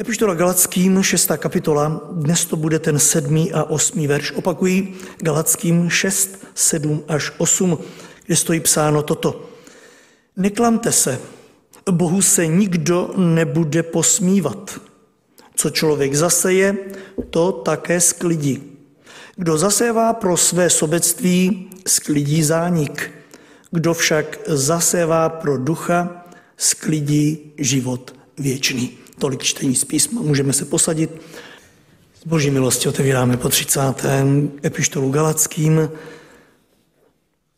Epištola Galackým, 6. kapitola, dnes to bude ten sedmý a osmý verš. Opakují Galackým 6, 7 až 8, kde stojí psáno toto. Neklamte se, Bohu se nikdo nebude posmívat. Co člověk zaseje, to také sklidí. Kdo zasévá pro své sobectví, sklidí zánik. Kdo však zasévá pro ducha, sklidí život věčný. Tolik čtení z písma. Můžeme se posadit. S boží milosti otevíráme po 30. epištolu Galackým,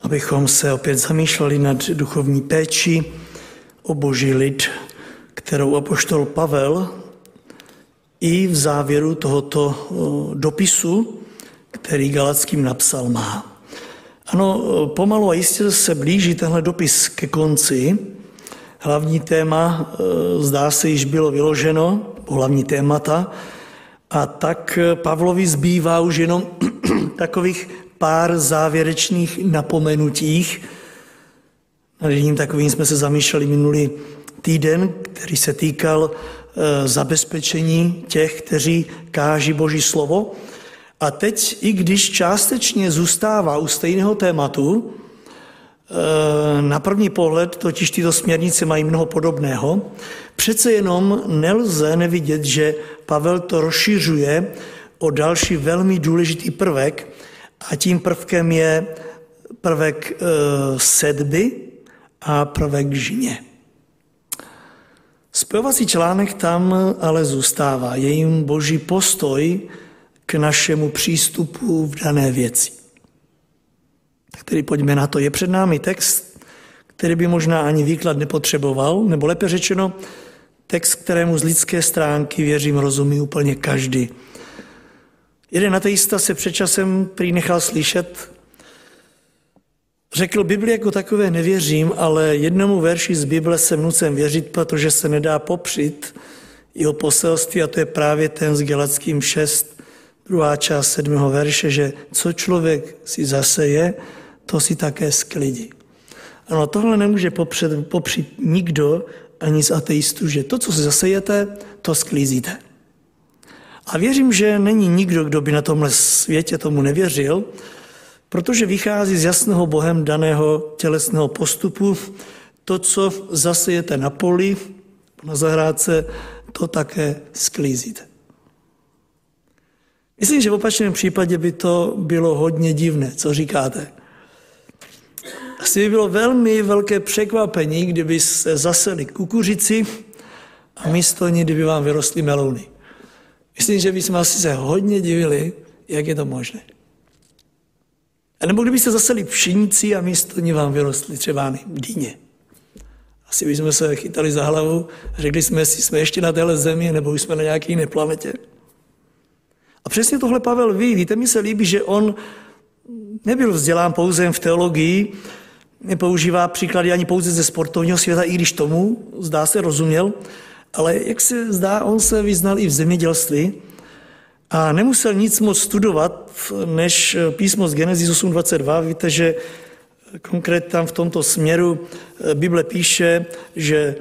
abychom se opět zamýšleli nad duchovní péči o boží lid, kterou apoštol Pavel i v závěru tohoto dopisu, který Galackým napsal, má. Ano, pomalu a jistě se blíží tenhle dopis ke konci. Hlavní téma, zdá se, již bylo vyloženo, hlavní témata, a tak Pavlovi zbývá už jenom takových pár závěrečných napomenutích. Nad jedním takovým jsme se zamýšleli minulý týden, který se týkal zabezpečení těch, kteří káží Boží slovo. A teď, i když částečně zůstává u stejného tématu, na první pohled totiž tyto směrnice mají mnoho podobného, přece jenom nelze nevidět, že Pavel to rozšiřuje o další velmi důležitý prvek a tím prvkem je prvek sedby a prvek žně. Spojovací článek tam ale zůstává. Je jim boží postoj k našemu přístupu v dané věci. Tak tedy pojďme na to. Je před námi text, který by možná ani výklad nepotřeboval, nebo lépe řečeno, text, kterému z lidské stránky, věřím, rozumí úplně každý. Jeden ateista se před časem prý nechal slyšet, řekl, Bibli jako takové nevěřím, ale jednomu verši z Bible se nucem věřit, protože se nedá popřít jeho poselství a to je právě ten s Galackým 6, druhá část sedmého verše, že co člověk si zaseje, to si také sklidí. Ano, tohle nemůže popřed, popřít nikdo ani z ateistů, že to, co si zasejete, to sklízíte. A věřím, že není nikdo, kdo by na tomhle světě tomu nevěřil, protože vychází z jasného Bohem daného tělesného postupu. To, co zasejete na poli, na zahrádce, to také sklízíte. Myslím, že v opačném případě by to bylo hodně divné, co říkáte. Asi by bylo velmi velké překvapení, kdyby se zaseli kukuřici a místo ní, kdyby vám vyrostly melouny. Myslím, že bychom asi se hodně divili, jak je to možné. A nebo kdybyste zaseli pšenici a místo ní vám vyrostly třeba dýně. Asi bychom se chytali za hlavu a řekli jsme si, jsme ještě na téhle zemi, nebo jsme na nějaké jiné planetě. A přesně tohle Pavel ví. Víte, mi se líbí, že on nebyl vzdělán pouze v teologii, nepoužívá příklady ani pouze ze sportovního světa, i když tomu, zdá se, rozuměl, ale jak se zdá, on se vyznal i v zemědělství a nemusel nic moc studovat, než písmo z Genesis 8.22. Víte, že konkrétně tam v tomto směru Bible píše, že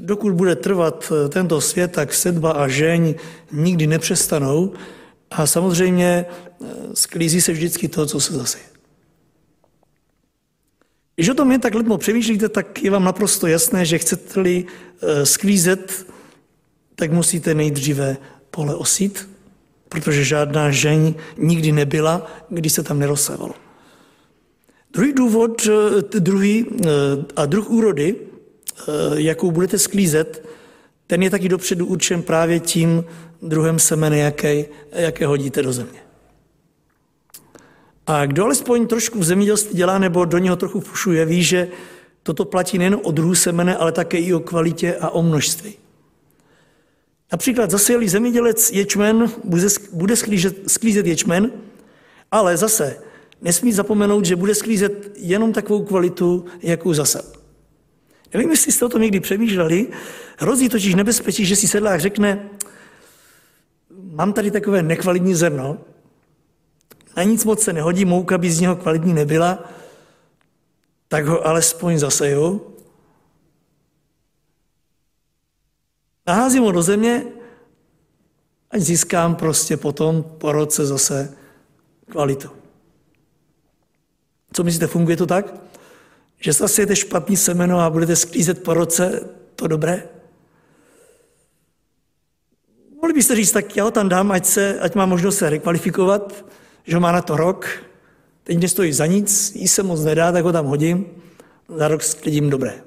dokud bude trvat tento svět, tak sedba a žeň nikdy nepřestanou a samozřejmě sklízí se vždycky to, co se zase. Když o tom jen tak letmo přemýšlíte, tak je vám naprosto jasné, že chcete-li sklízet, tak musíte nejdříve pole osít, protože žádná žeň nikdy nebyla, když se tam nerozsávalo. Druhý důvod, druhý a druh úrody, jakou budete sklízet, ten je taky dopředu určen právě tím druhem semene, jaké, jaké hodíte do země. A kdo alespoň trošku v zemědělství dělá nebo do něho trochu fušuje, ví, že toto platí nejen o druhu semene, ale také i o kvalitě a o množství. Například zasejeli zemědělec ječmen, bude sklízet, sklízet ječmen, ale zase nesmí zapomenout, že bude sklízet jenom takovou kvalitu, jakou zasel. Nevím, jestli jste o tom někdy přemýšleli, hrozí totiž nebezpečí, že si sedlák řekne, mám tady takové nekvalitní zrno, na nic moc se nehodí, mouka by z něho kvalitní nebyla, tak ho alespoň zaseju. Naházím ho do země ať získám prostě potom po roce zase kvalitu. Co myslíte, funguje to tak? Že zasijete špatný semeno a budete sklízet po roce to dobré? Mohli byste říct, tak já ho tam dám, ať, se, ať má možnost se rekvalifikovat, že má na to rok, teď nestojí za nic, jí se moc nedá, tak ho tam hodím, za rok sklidím dobré.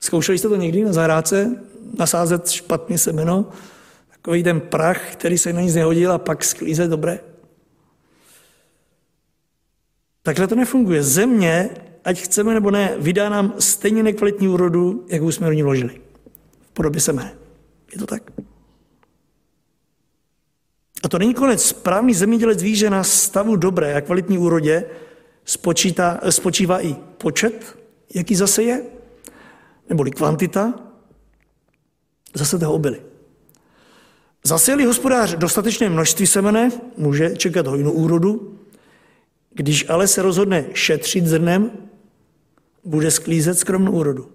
Zkoušeli jste to někdy na zahrádce? Nasázet špatný semeno? Takový ten prach, který se na nic nehodil a pak sklízet dobré? Takhle to nefunguje. Země, ať chceme nebo ne, vydá nám stejně nekvalitní úrodu, jakou jsme do ní vložili. V podobě semene. Je to tak? A to není konec. Správný zemědělec ví, že na stavu dobré a kvalitní úrodě spočítá, spočívá i počet, jaký zase je, neboli kvantita, zase toho obyly. Zasejeli hospodář dostatečné množství semene, může čekat hojnou úrodu, když ale se rozhodne šetřit zrnem, bude sklízet skromnou úrodu.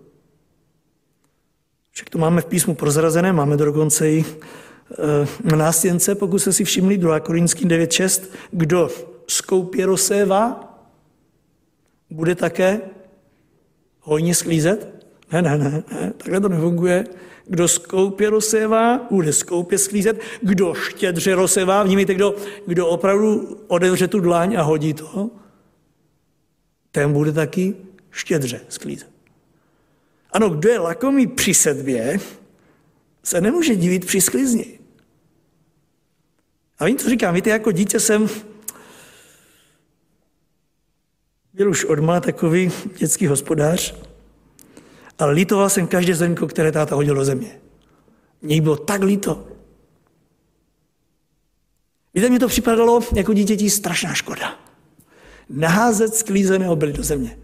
Však to máme v písmu prozrazené, máme dokonce i nástěnce, pokud se si všimli, 2 Korinským 9.6, kdo skoupě rozsévá, bude také hojně sklízet? Ne, ne, ne, ne, takhle to nefunguje. Kdo skoupě rozsévá, bude skoupě sklízet. Kdo štědře rozsévá, vnímejte, kdo, kdo opravdu odevře tu dláň a hodí to, ten bude taky štědře sklízet. Ano, kdo je lakomý při sedbě, se nemůže divit při sklizni. A vím, co říkám, víte, jako dítě jsem byl už odmá takový dětský hospodář, ale lítoval jsem každé zrnko, které táta hodil do země. Mně bylo tak líto. Víte, mi to připadalo jako dítěti strašná škoda. Naházet sklízené obyly do země.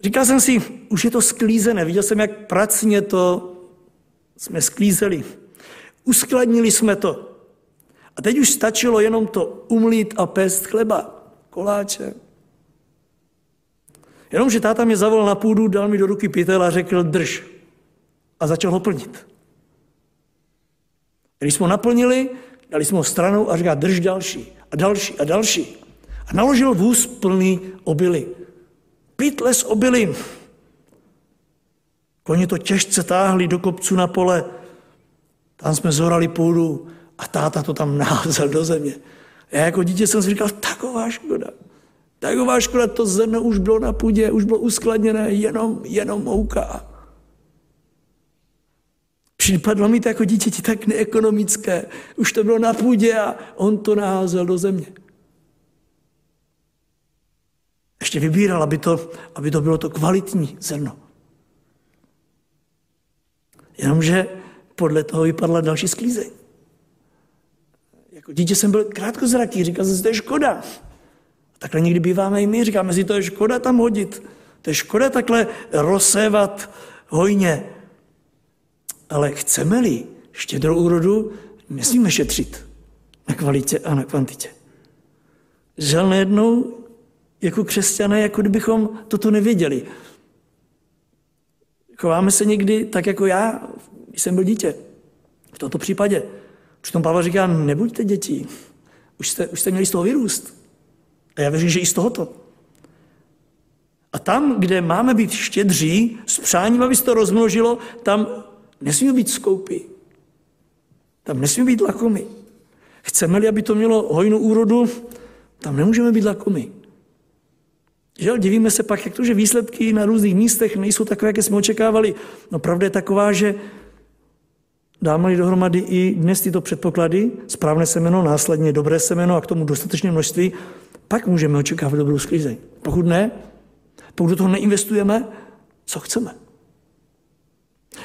Říkal jsem si, už je to sklízené, viděl jsem, jak pracně to jsme sklízeli. Uskladnili jsme to. A teď už stačilo jenom to umlít a pést chleba, koláče. Jenomže táta mě zavolal na půdu, dal mi do ruky pytel a řekl drž. A začal ho plnit. Když jsme ho naplnili, dali jsme ho stranou a říká drž další a další a další. A naložil vůz plný obily pytle s obilím. Koni to těžce táhli do kopců na pole. Tam jsme zorali půdu a táta to tam naházel do země. Já jako dítě jsem si říkal, taková škoda. Taková škoda, to zrno už bylo na půdě, už bylo uskladněné, jenom, jenom mouka. Připadlo mi to jako dítěti tak neekonomické. Už to bylo na půdě a on to naházel do země. Ještě vybíral, aby to, aby to bylo to kvalitní zrno. Jenomže podle toho vypadla další sklízeň. Jako dítě jsem byl krátkozraký, říkal jsem si, to je škoda. Takhle někdy býváme i my, říkáme si, to je škoda tam hodit. To je škoda takhle rozsévat hojně. Ale chceme-li štědrou úrodu, nesmíme šetřit na kvalitě a na kvantitě. Žel nejednou jako křesťané, jako kdybychom toto nevěděli. Chováme se někdy tak, jako já, když jsem byl dítě. V tomto případě. Přitom Pavel říká, nebuďte děti. Už jste, už jste měli z toho vyrůst. A já věřím, že i z tohoto. A tam, kde máme být štědří, s přáním, aby se to rozmnožilo, tam nesmíme být skoupí. Tam nesmíme být lakomy. Chceme-li, aby to mělo hojnou úrodu, tam nemůžeme být lakomy. Že divíme se pak, jak to, že výsledky na různých místech nejsou takové, jaké jsme očekávali. No pravda je taková, že dáme dohromady i dnes tyto předpoklady, správné semeno, následně dobré semeno a k tomu dostatečné množství, pak můžeme očekávat dobrou sklizeň. Pokud ne, pokud do toho neinvestujeme, co chceme?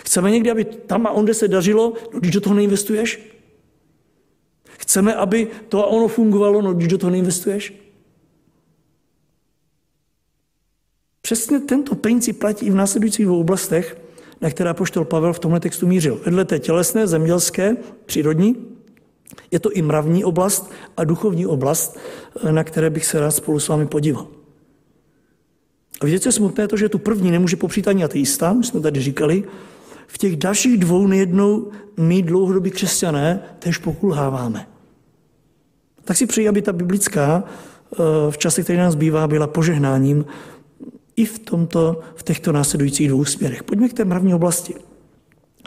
Chceme někdy, aby tam a onde se dařilo, no když do toho neinvestuješ? Chceme, aby to a ono fungovalo, no když do toho neinvestuješ? Přesně tento princip platí i v následujících oblastech, na které poštol Pavel v tomhle textu mířil. Vedle té tělesné, zemědělské, přírodní, je to i mravní oblast a duchovní oblast, na které bych se rád spolu s vámi podíval. A víte, co je smutné, to, že tu první nemůže popřít ani ateista, my jsme tady říkali, v těch dalších dvou nejednou my dlouhodobí křesťané tež pokulháváme. Tak si přeji, aby ta biblická eh, v čase, který nás bývá, byla požehnáním i v, tomto, v těchto následujících dvou směrech. Pojďme k té mravní oblasti.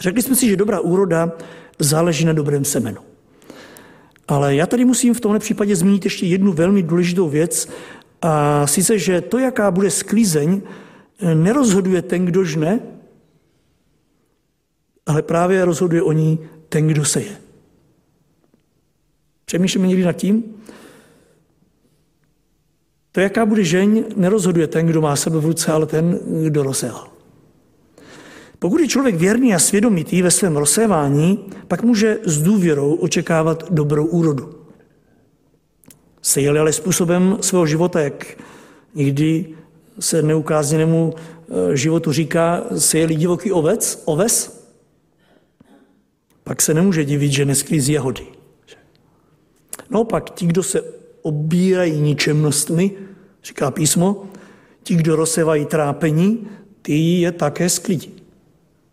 Řekli jsme si, že dobrá úroda záleží na dobrém semenu. Ale já tady musím v tomhle případě zmínit ještě jednu velmi důležitou věc, a sice, že to, jaká bude sklízeň, nerozhoduje ten, kdo žne, ale právě rozhoduje o ní ten, kdo se je. Přemýšlíme někdy nad tím? To, jaká bude žeň, nerozhoduje ten, kdo má sebe v ruce, ale ten, kdo rozséval. Pokud je člověk věrný a svědomitý ve svém rozsévání, pak může s důvěrou očekávat dobrou úrodu. Sejeli ale způsobem svého života, jak někdy se neukázněnému eh, životu říká, sejeli divoký ovec, oves, pak se nemůže divit, že nesklízí jahody. No pak ti, kdo se obírají ničemnostmi, říká písmo, ti, kdo rozsevají trápení, ty je také sklidí.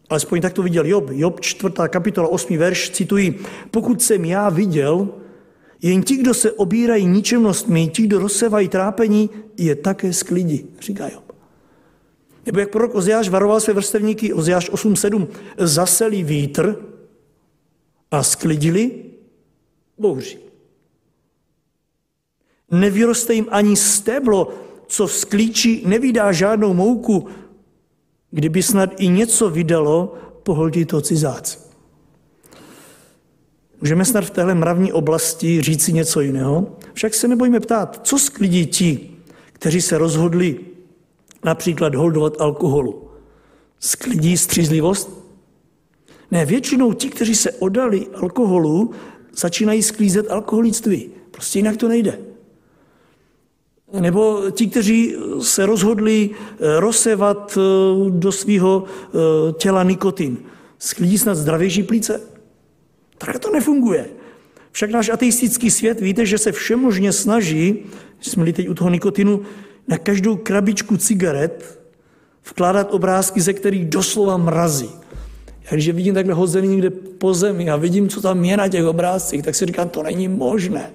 Alespoň tak to viděl Job. Job, čtvrtá kapitola, osmý verš, cituji, pokud jsem já viděl, jen ti, kdo se obírají ničemnostmi, ti, kdo rozsevají trápení, je také sklidí, říká Job. Nebo jak prorok Oziáš varoval své vrstevníky, Oziáš 8.7, zaseli vítr a sklidili bouři. Nevyroste jim ani stéblo, co sklíčí, nevydá žádnou mouku, kdyby snad i něco vydalo, poholdí to cizáci. Můžeme snad v téhle mravní oblasti říci něco jiného, však se nebojíme ptát, co sklidí ti, kteří se rozhodli například holdovat alkoholu. Sklidí střízlivost? Ne, většinou ti, kteří se odali alkoholu, začínají sklízet alkoholictví. Prostě jinak to nejde. Nebo ti, kteří se rozhodli eh, rozsevat eh, do svého eh, těla nikotin. Sklidí snad zdravější plíce? Tak to nefunguje. Však náš ateistický svět, víte, že se všemožně snaží, jsme teď u toho nikotinu, na každou krabičku cigaret vkládat obrázky, ze kterých doslova mrazí. Já když je vidím takhle hozený někde po zemi a vidím, co tam je na těch obrázcích, tak si říkám, to není možné.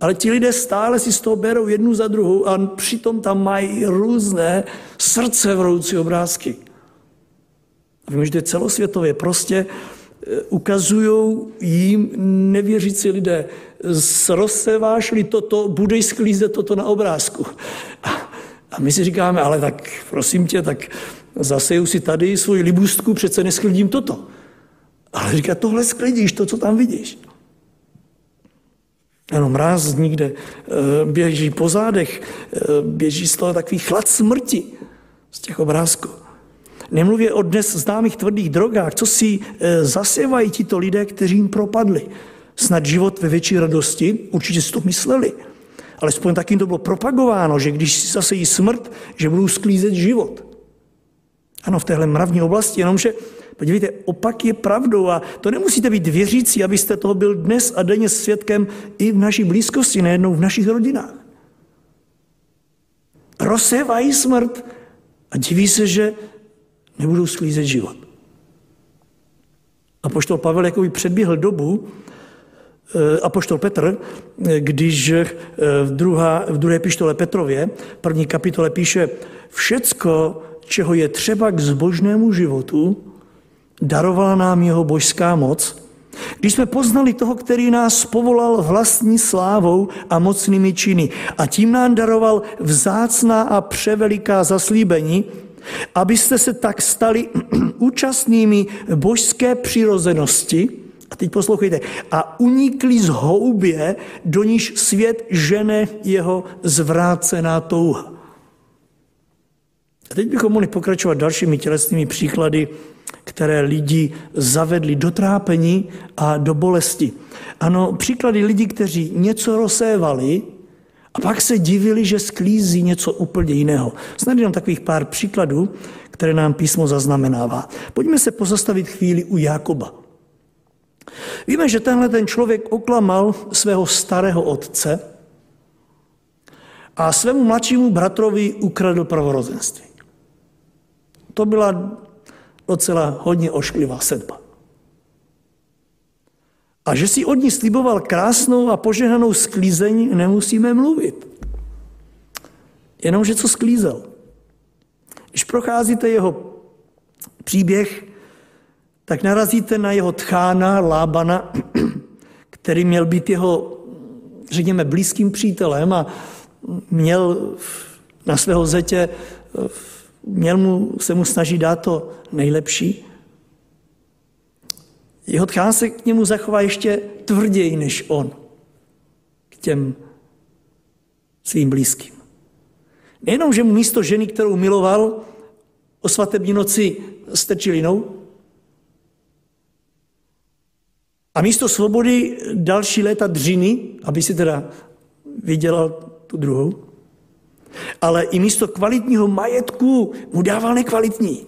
Ale ti lidé stále si z toho berou jednu za druhou a přitom tam mají různé srdce vroucí obrázky. A vím, že celosvětově. Prostě eh, ukazují jim nevěřící lidé, rozseváš-li toto, budeš sklízet toto na obrázku. A my si říkáme, ale tak prosím tě, tak zaseju si tady svoji libustku, přece nesklidím toto. Ale říká, tohle sklidíš, to, co tam vidíš. Ano, mráz někde eh, běží po zádech, eh, běží z toho takový chlad smrti z těch obrázků. Nemluvě o dnes známých tvrdých drogách, co si eh, zasevají tito lidé, kteří jim propadli. Snad život ve větší radosti, určitě si to mysleli. Ale aspoň tak jim to bylo propagováno, že když si zasejí smrt, že budou sklízet život. Ano, v téhle mravní oblasti, jenomže Podívejte, opak je pravdou a to nemusíte být věřící, abyste toho byl dnes a denně svědkem i v naší blízkosti, nejednou v našich rodinách. Rozsévají smrt a diví se, že nebudou sklízet život. A poštol Pavel jakoby předběhl dobu, eh, a poštol Petr, když eh, v, druhá, v druhé pištole Petrově, první kapitole píše, všecko, čeho je třeba k zbožnému životu, darovala nám jeho božská moc, když jsme poznali toho, který nás povolal vlastní slávou a mocnými činy a tím nám daroval vzácná a převeliká zaslíbení, abyste se tak stali účastnými božské přirozenosti, a teď poslouchejte, a unikli z houbě, do níž svět žene jeho zvrácená touha. A teď bychom mohli pokračovat dalšími tělesnými příklady které lidi zavedli do trápení a do bolesti. Ano, příklady lidí, kteří něco rozsévali a pak se divili, že sklízí něco úplně jiného. Snad jenom takových pár příkladů, které nám písmo zaznamenává. Pojďme se pozastavit chvíli u Jakoba. Víme, že tenhle ten člověk oklamal svého starého otce a svému mladšímu bratrovi ukradl pravorozenství. To byla docela hodně ošklivá sedba. A že si od ní sliboval krásnou a požehnanou sklízeň, nemusíme mluvit. Jenomže co sklízel? Když procházíte jeho příběh, tak narazíte na jeho tchána Lábana, který měl být jeho, řekněme, blízkým přítelem a měl na svého zetě, měl mu, se mu snažit dát to nejlepší. Jeho tchán se k němu zachová ještě tvrději než on k těm svým blízkým. Nejenom, že mu místo ženy, kterou miloval, o svatební noci strčil jinou, a místo svobody další léta dřiny, aby si teda vydělal tu druhou, ale i místo kvalitního majetku mu dával nekvalitní.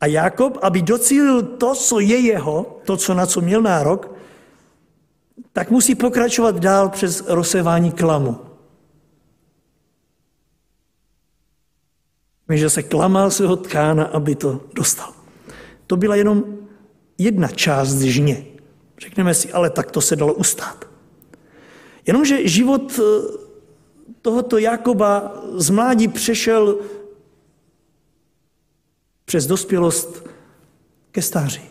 A Jakob, aby docílil to, co je jeho, to, co na co měl nárok, tak musí pokračovat dál přes rozsevání klamu. že se klamal svého tkána, aby to dostal. To byla jenom jedna část žně. Řekneme si, ale tak to se dalo ustát. Jenomže život eh, tohoto Jakoba z mládí přešel přes dospělost ke stáří.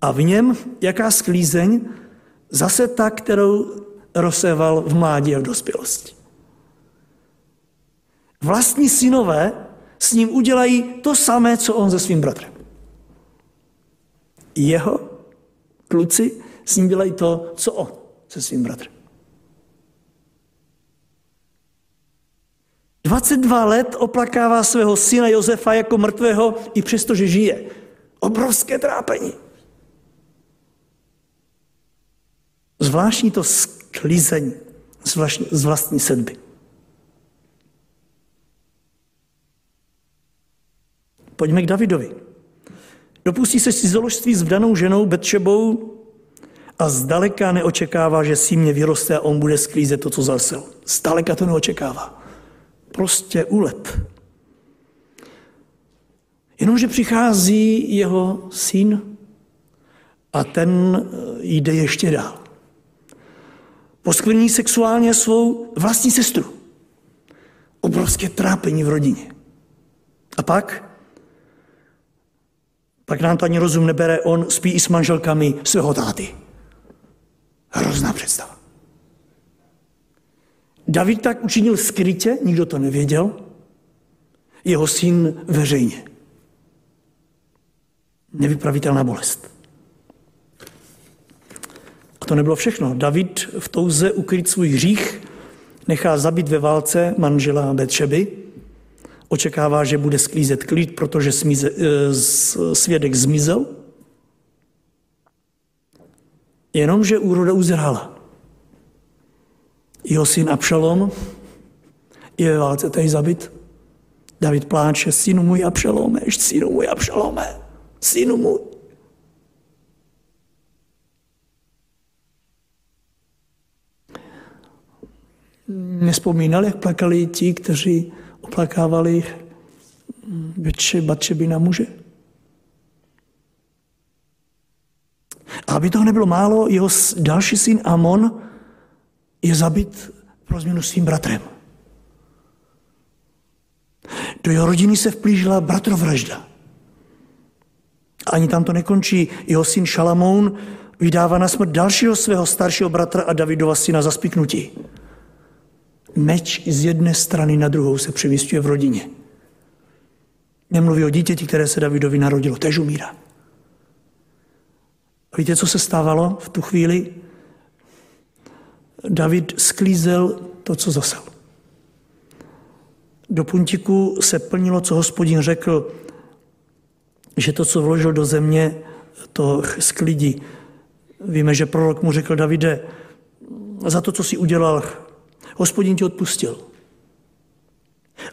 A v něm jaká sklízeň? Zase ta, kterou rozséval v mládí a v dospělosti. Vlastní synové s ním udělají to samé, co on se svým bratrem. Jeho kluci s ním dělají to, co on se svým bratrem. 22 let oplakává svého syna Josefa jako mrtvého, i přesto, že žije. Obrovské trápení. Zvláštní to sklízení z vlastní sedby. Pojďme k Davidovi. Dopustí se cizoložství s vdanou ženou Betšebou a zdaleka neočekává, že si mě vyroste a on bude sklízet to, co zasel. Zdaleka to neočekává. Prostě ulet. Jenomže přichází jeho syn a ten eh, jde ještě dál. Poskvrní sexuálně svou vlastní sestru. Obrovské trápení v rodině. A pak pak nám to ani rozum nebere, on spí i s manželkami svého táty. Hrozná představa. David tak učinil skrytě, nikdo to nevěděl, jeho syn veřejně. Nevypravitelná bolest. A to nebylo všechno. David v touze ukryt svůj hřích nechá zabít ve válce manžela Betšeby, očekává, že bude sklízet klid, protože smize, eh, svědek zmizel, jenomže úroda uzrála. Jeho syn Abšalom je ve válce tady zabit. David pláče, synu můj Abšalome, synu můj Abšalome, synu můj. Nespomínal, jak plakali ti, kteří oplakávali Betše, Batšeby na muže. A aby toho nebylo málo, jeho další syn Amon je zabit pro změnu svým bratrem. Do jeho rodiny se vplížila bratrovražda. Ani tam to nekončí. Jeho syn Šalamoun vydává na smrt dalšího svého staršího bratra a Davidova syna za spiknutí. Meč z jedné strany na druhou se přemístuje v rodině. Nemluví o dítěti, které se Davidovi narodilo, tež umírá. A víte, co se stávalo v tu chvíli? David sklízel to, co zasel. Do puntiku se plnilo, co hospodin řekl, že to, co vložil do země, to sklidí. Víme, že prorok mu řekl, Davide, za to, co si udělal, Hospodin ti odpustil.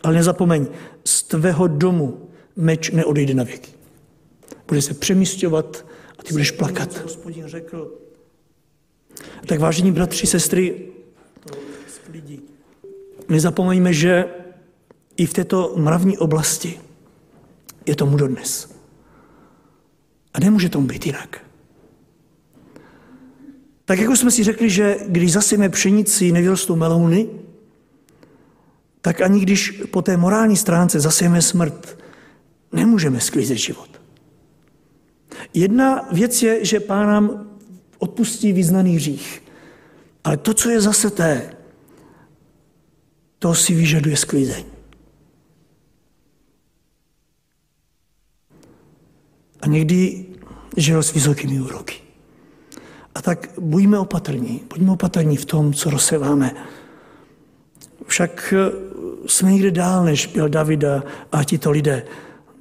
Ale nezapomeň, z tvého domu meč neodejde na věky. Bude se přemístěvat a ty budeš plakat. Hospodin řekl, tak vážení bratři, sestry, nezapomeňme, že i v této mravní oblasti je tomu dodnes. A nemůže tomu být jinak. Tak jako jsme si řekli, že když zasíme pšenici, nevyrostou melouny, tak ani když po té morální stránce zasijeme smrt, nemůžeme sklízet život. Jedna věc je, že pán nám odpustí význaný hřích. Ale to, co je zase té, to si vyžaduje sklízeň. A někdy, že s vysokými úroky. A tak buďme opatrní, buďme opatrní v tom, co rozseváme. Však eh, jsme někde dál, než byl Davida a tito lidé.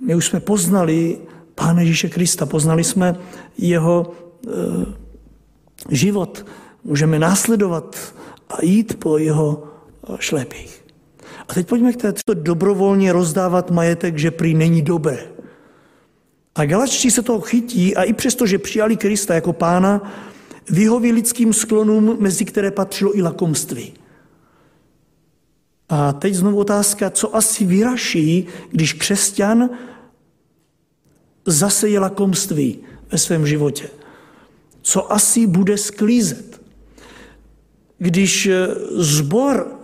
My už jsme poznali Pána Ježíše Krista, poznali jsme jeho e, život. Můžeme následovat a jít po jeho eh, šlépích. A teď pojďme k této dobrovolně rozdávat majetek, že prý není dobré. A galačtí se toho chytí a i přesto, že přijali Krista jako pána, vyhoví lidským sklonům, mezi které patřilo i lakomství. A teď znovu otázka, co asi vyraší, když křesťan zaseje lakomství ve svém životě. Co asi bude sklízet? Když zbor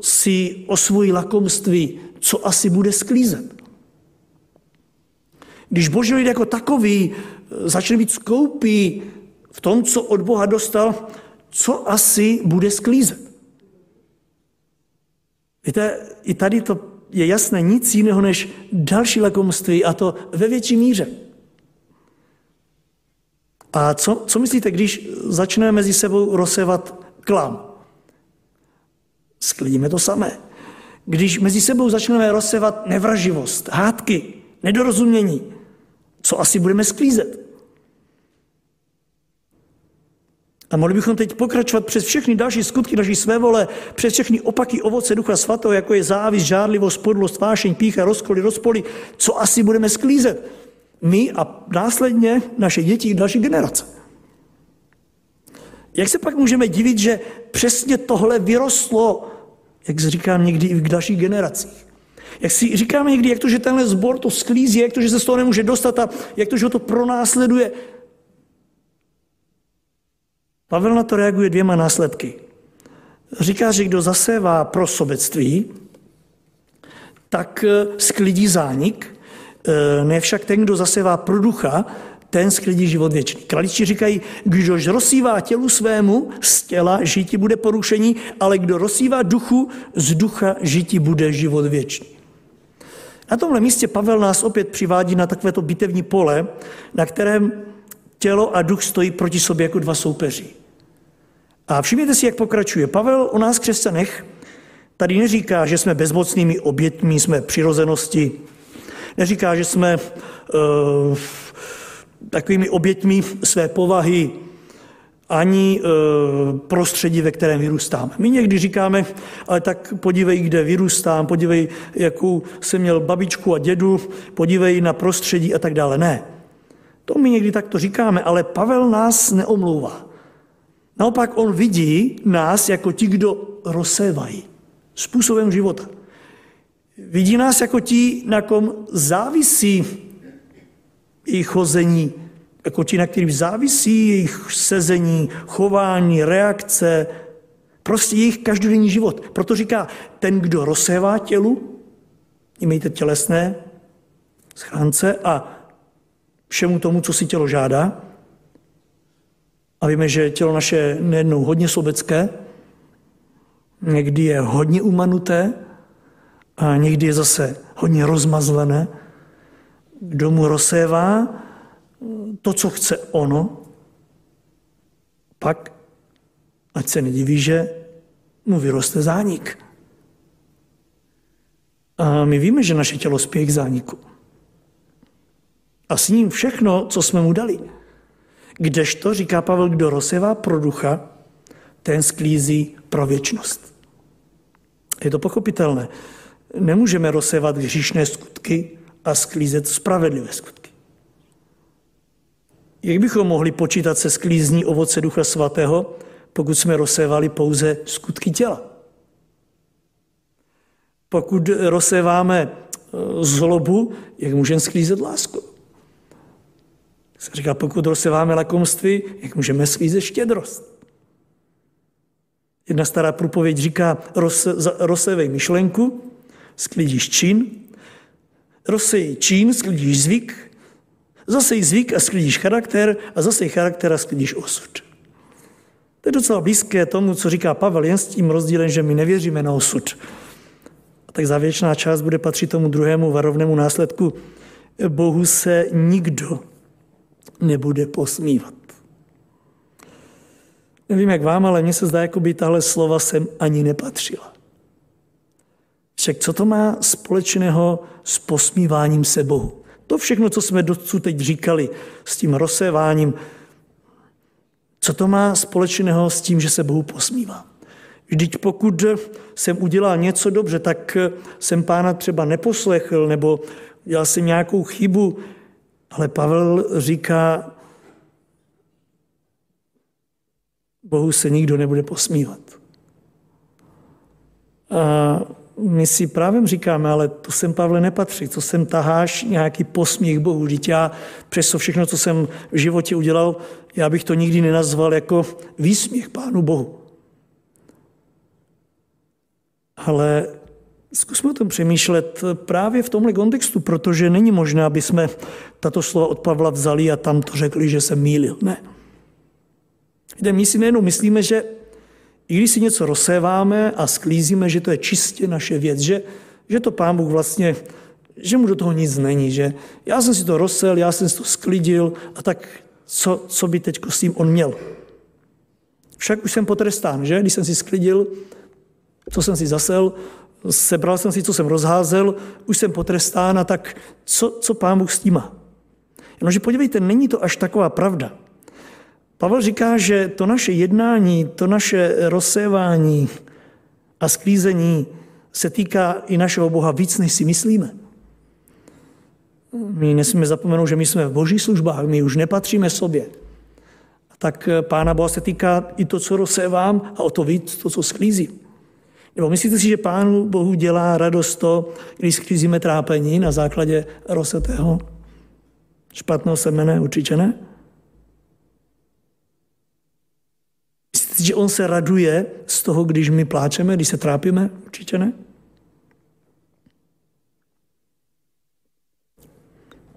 si osvojí lakomství, co asi bude sklízet? Když boží lid jako takový začne být skoupý v tom, co od Boha dostal, co asi bude sklízet? Víte, i tady to je jasné nic jiného než další lakomství a to ve větší míře. A co, co myslíte, když začneme mezi sebou rozsevat klam? Sklidíme to samé. Když mezi sebou začneme rozsevat nevraživost, hádky, nedorozumění, co asi budeme sklízet? A mohli bychom teď pokračovat přes všechny další skutky naší své vole, přes všechny opaky ovoce Ducha Svatého, jako je závis, žádlivost, podlost, vášeň, pícha, rozkoly, rozpoly, co asi budeme sklízet. My a následně naše děti i další generace. Jak se pak můžeme divit, že přesně tohle vyrostlo, jak se říkám někdy i v dalších generacích. Jak si říkáme někdy, jak to, že tenhle zbor to sklízí, jak to, že se z toho nemůže dostat a jak to, že ho to pronásleduje. Pavel na to reaguje dvěma následky. Říká, že kdo zasévá pro sobectví, tak eh, sklidí zánik, ne však ten, kdo zasévá pro ducha, ten sklidí život věčný. Kraličti říkají, kdo rozsývá tělu svému, z těla žití bude porušení, ale kdo rozsývá duchu, z ducha žití bude život věčný. Na tomhle místě Pavel nás opět přivádí na takovéto bitevní pole, na kterém tělo a duch stojí proti sobě jako dva soupeři. A všimněte si, jak pokračuje. Pavel o nás křesťanech tady neříká, že jsme bezmocnými oběťmi, jsme přirozenosti, neříká, že jsme uh, takovými oběťmi své povahy, ani e, prostředí, ve kterém vyrůstáme. My někdy říkáme, ale tak podívej, kde vyrůstám, podívej, jakou jsem měl babičku a dědu, podívej na prostředí a tak dále. Ne. To my někdy takto říkáme, ale Pavel nás neomlouvá. Naopak on vidí nás jako ti, kdo rozsévají způsobem života. Vidí nás jako ti, na kom závisí i chození, jako ti, na kterých závisí jejich sezení, chování, reakce, prostě jejich každodenní život. Proto říká, ten, kdo rozsévá tělu, mějte tělesné schránce a všemu tomu, co si tělo žádá. A víme, že tělo naše je nejednou hodně sobecké, někdy je hodně umanuté a někdy je zase hodně rozmazlené. Kdo mu rozsévá, to, co chce ono, pak, ať se nediví, že mu vyroste zánik. A my víme, že naše tělo spěje k zániku. A s ním všechno, co jsme mu dali. Kdežto, říká Pavel, kdo rozsevá pro ducha, ten sklízí pro věčnost. Je to pochopitelné. Nemůžeme rozsevat hříšné skutky a sklízet spravedlivé skutky. Jak bychom mohli počítat se sklízní ovoce Ducha Svatého, pokud jsme rozsévali pouze skutky těla? Pokud rozséváme zlobu, jak můžeme sklízet lásku. Se říká, pokud rozseváme lakomství, jak můžeme sklízet štědrost. Jedna stará průpověď říká, rozsevej myšlenku, sklidíš čin, rozsej čin, sklidíš zvyk, zase zvyk a sklidíš charakter a zase charakter a sklidíš osud. To je docela blízké tomu, co říká Pavel, jen s tím rozdílem, že my nevěříme na osud. A tak závěrečná část bude patřit tomu druhému varovnému následku. Bohu se nikdo nebude posmívat. Nevím, jak vám, ale mně se zdá, jako by tahle slova sem ani nepatřila. Však co to má společného s posmíváním se Bohu? To všechno, co jsme dosud teď říkali s tím rozséváním, co to má společného s tím, že se Bohu posmívá? Vždyť pokud jsem udělal něco dobře, tak jsem pána třeba neposlechl nebo dělal jsem nějakou chybu, ale Pavel říká, Bohu se nikdo nebude posmívat. A my si právě říkáme, ale to sem, Pavle, nepatří, to sem taháš nějaký posměch Bohu. Já přes to všechno, co jsem v životě udělal, já bych to nikdy nenazval jako výsměch Pánu Bohu. Ale zkusme o tom přemýšlet právě v tomhle kontextu, protože není možné, aby jsme tato slova od Pavla vzali a tam to řekli, že se mýlil. Ne. Kde my si nejenom myslíme, že i když si něco rozséváme a sklízíme, že to je čistě naše věc, že, že to pán Bůh vlastně, že mu do toho nic není, že já jsem si to rozsel, já jsem si to sklidil a tak co, co by teď s tím on měl. Však už jsem potrestán, že? Když jsem si sklidil, co jsem si zasel, sebral jsem si, co jsem rozházel, už jsem potrestán a tak co, co pán Bůh s tím má? Jenomže podívejte, není to až taková pravda. Pavel říká, že to naše jednání, to naše rozsévání a sklízení se týká i našeho Boha víc, než si myslíme. My nesmíme zapomenout, že my jsme v božích službách, my už nepatříme sobě. Tak Pána Boha se týká i to, co rozsévám a o to víc to, co sklízím. Nebo myslíte si, že Pánu Bohu dělá radost to, když sklízíme trápení na základě rosetého špatného semene? Určitě ne. Že on se raduje z toho, když my pláčeme, když se trápíme? Určitě ne.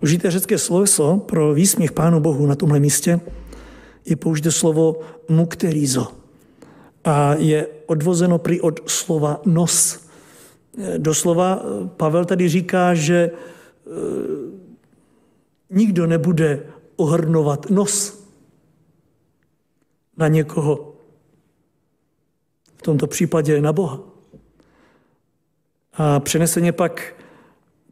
Užité řecké sloveso pro výsměch Pánu Bohu na tomhle místě je použité slovo mukterizo a je odvozeno prý od slova nos. Doslova Pavel tady říká, že e, nikdo nebude ohrnovat nos na někoho tomto případě na Boha. A přeneseně pak,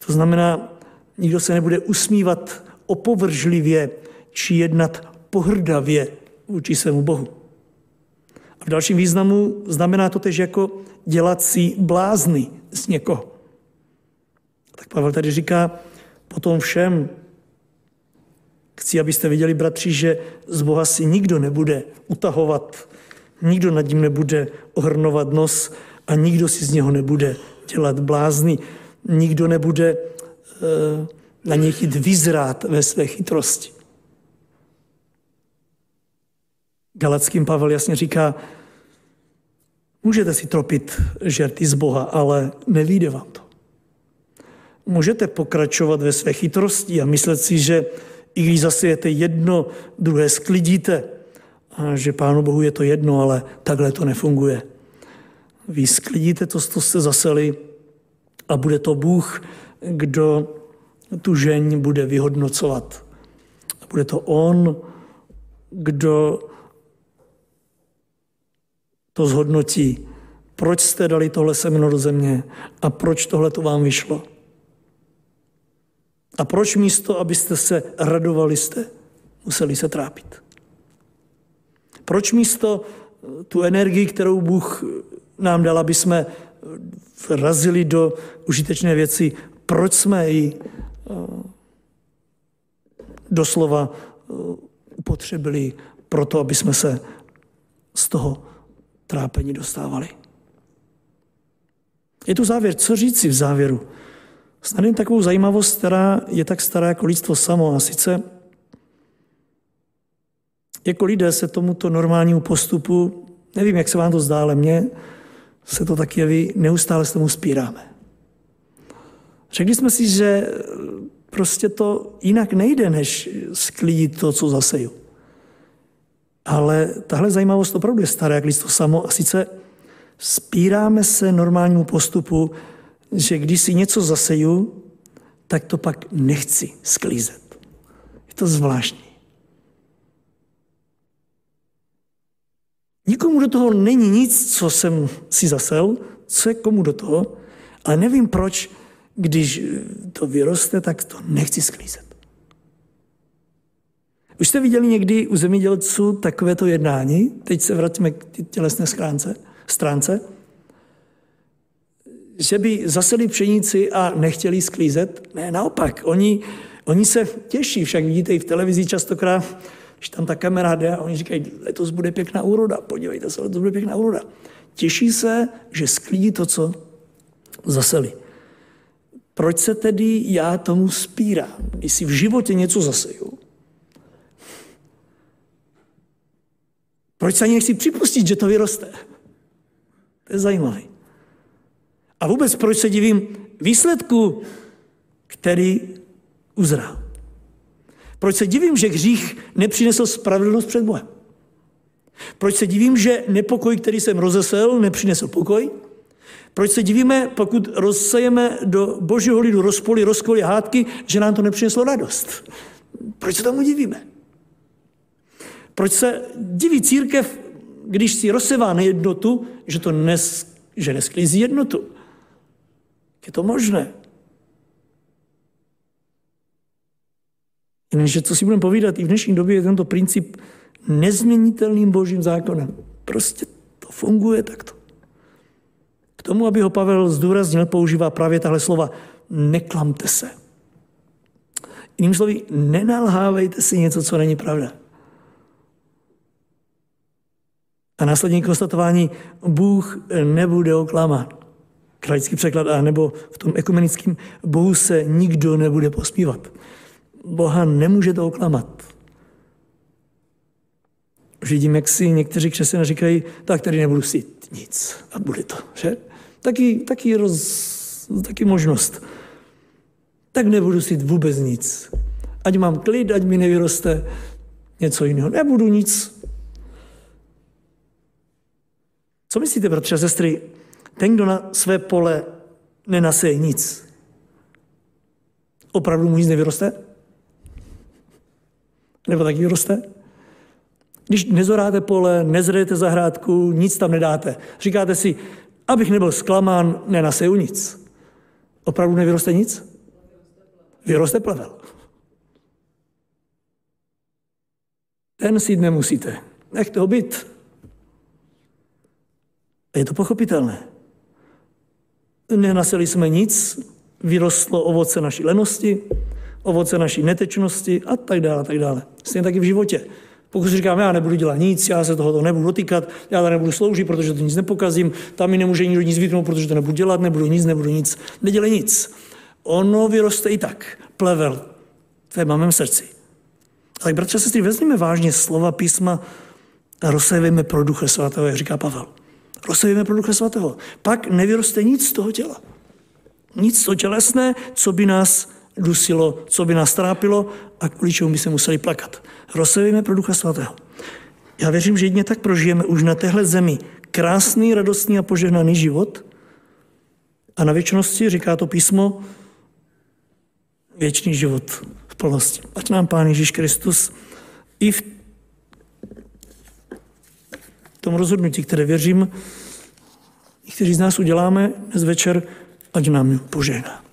to znamená, nikdo se nebude usmívat opovržlivě či jednat pohrdavě vůči svému Bohu. A v dalším významu znamená to tež jako dělat si blázny z někoho. Tak Pavel tady říká, potom všem chci, abyste viděli, bratři, že z Boha si nikdo nebude utahovat Nikdo nad ním nebude ohrnovat nos a nikdo si z něho nebude dělat blázny. Nikdo nebude eh, na něj chtít vyzrát ve své chytrosti. Galackým Pavel jasně říká, můžete si tropit žerty z Boha, ale nevíde vám to. Můžete pokračovat ve své chytrosti a myslet si, že i když zasijete jedno, druhé sklidíte, že Pánu Bohu je to jedno, ale takhle to nefunguje. Vy sklidíte to, co jste zaseli a bude to Bůh, kdo tu žeň bude vyhodnocovat. Bude to On, kdo to zhodnotí. Proč jste dali tohle semeno do země a proč tohle to vám vyšlo? A proč místo, abyste se radovali, jste museli se trápit? Proč místo eh, tu energii, kterou Bůh nám dal, aby jsme vrazili do užitečné věci, proč jsme ji eh, doslova eh, upotřebili proto, aby jsme se z toho trápení dostávali. Je tu závěr. Co říci v závěru Snad jen takovou zajímavost, která je tak stará jako lidstvo samo, a sice jako lidé se tomuto normálnímu postupu, nevím, jak se vám to zdá, ale mně se to tak jeví, neustále s tomu spíráme. Řekli jsme si, že prostě to jinak nejde, než sklidit to, co zaseju. Ale tahle zajímavost opravdu je stará, jak lidstvo samo. A sice spíráme se normálnímu postupu, že když si něco zaseju, tak to pak nechci sklízet. Je to zvláštní. Nikomu do toho není nic, co jsem si zasel, co je komu do toho, ale nevím proč, když to vyroste, tak to nechci sklízet. Už jste viděli někdy u zemědělců takovéto jednání? Teď se vrátíme k tělesné schránce, stránce. Že by zaseli pšenici a nechtěli sklízet? Ne, naopak. Oni, oni se těší, však vidíte i v televizi častokrát, když tam ta kamera jde a oni říkají, letos bude pěkná úroda, podívejte se, letos bude pěkná úroda. Těší se, že sklídí to, co zaseli. Proč se tedy já tomu spírám? Si v životě něco zaseju, proč se ani nechci připustit, že to vyroste? To je zajímavé. A vůbec proč se divím výsledku, který uzrál? Proč se divím, že hřích nepřinesl spravedlnost před Bohem? Proč se divím, že nepokoj, který jsem rozesel, nepřinesl pokoj? Proč se divíme, pokud rozsejeme do božího lidu rozpoly, rozkoly a hádky, že nám to nepřineslo radost? Proč se tomu divíme? Proč se diví církev, když si rozsevá nejednotu, že to nes, že nesklízí jednotu? Je to možné? Jenže co si budeme povídat, i v dnešní době je tento princip nezměnitelným božím zákonem. Prostě to funguje takto. K tomu, aby ho Pavel zdůraznil, používá právě tahle slova neklamte se. Jiným slovy, nenalhávejte si něco, co není pravda. A následně konstatování, Bůh nebude oklamán. Kralický překlad, a nebo v tom ekumenickém, Bohu se nikdo nebude pospívat. Boha nemůže to oklamat. Už vidím, jak si někteří křesťané říkají, tak tady nebudu si nic a bude to, že? Taky, taky, roz, taky možnost. Tak nebudu si vůbec nic. Ať mám klid, ať mi nevyroste něco jiného. Nebudu nic. Co myslíte, bratře a sestry? Ten, kdo na své pole nenaseje nic, opravdu mu nic nevyroste? Nebo taky vyroste? Když nezoráte pole, nezrejete zahrádku, nic tam nedáte. Říkáte si, abych nebyl zklamán, nenaseju nic. Opravdu nevyroste nic? Vyroste plevel. Ten si nemusíte. Nechte ho být. A je to pochopitelné. Nenaseli jsme nic, vyrostlo ovoce naší lenosti, ovoce naší netečnosti a tak dále, a tak dále. Stejně taky v životě. Pokud si říkám, já nebudu dělat nic, já se tohoto nebudu dotýkat, já to nebudu sloužit, protože to nic nepokazím, tam mi nemůže nikdo nic vytknout, protože to nebudu dělat, nebudu nic, nebudu nic, nedělej nic. Ono vyroste i tak, plevel, v mém srdci. Tak, bratře sestry, vezměme vážně slova písma a rozsejvejme pro Ducha Svatého, jak říká Pavel. Rozsejvejme pro Ducha Svatého. Pak nevyroste nic z toho těla. Nic to tělesné, co by nás dusilo, co by nás trápilo a kvůli čemu by se museli plakat. Rozsevíme pro Ducha Svatého. Já věřím, že jedině tak prožijeme už na téhle zemi krásný, radostný a požehnaný život a na věčnosti, říká to písmo, věčný život v plnosti. Ať nám Pán Ježíš Kristus i v tom rozhodnutí, které věřím, kteří z nás uděláme dnes večer, ať nám požehná.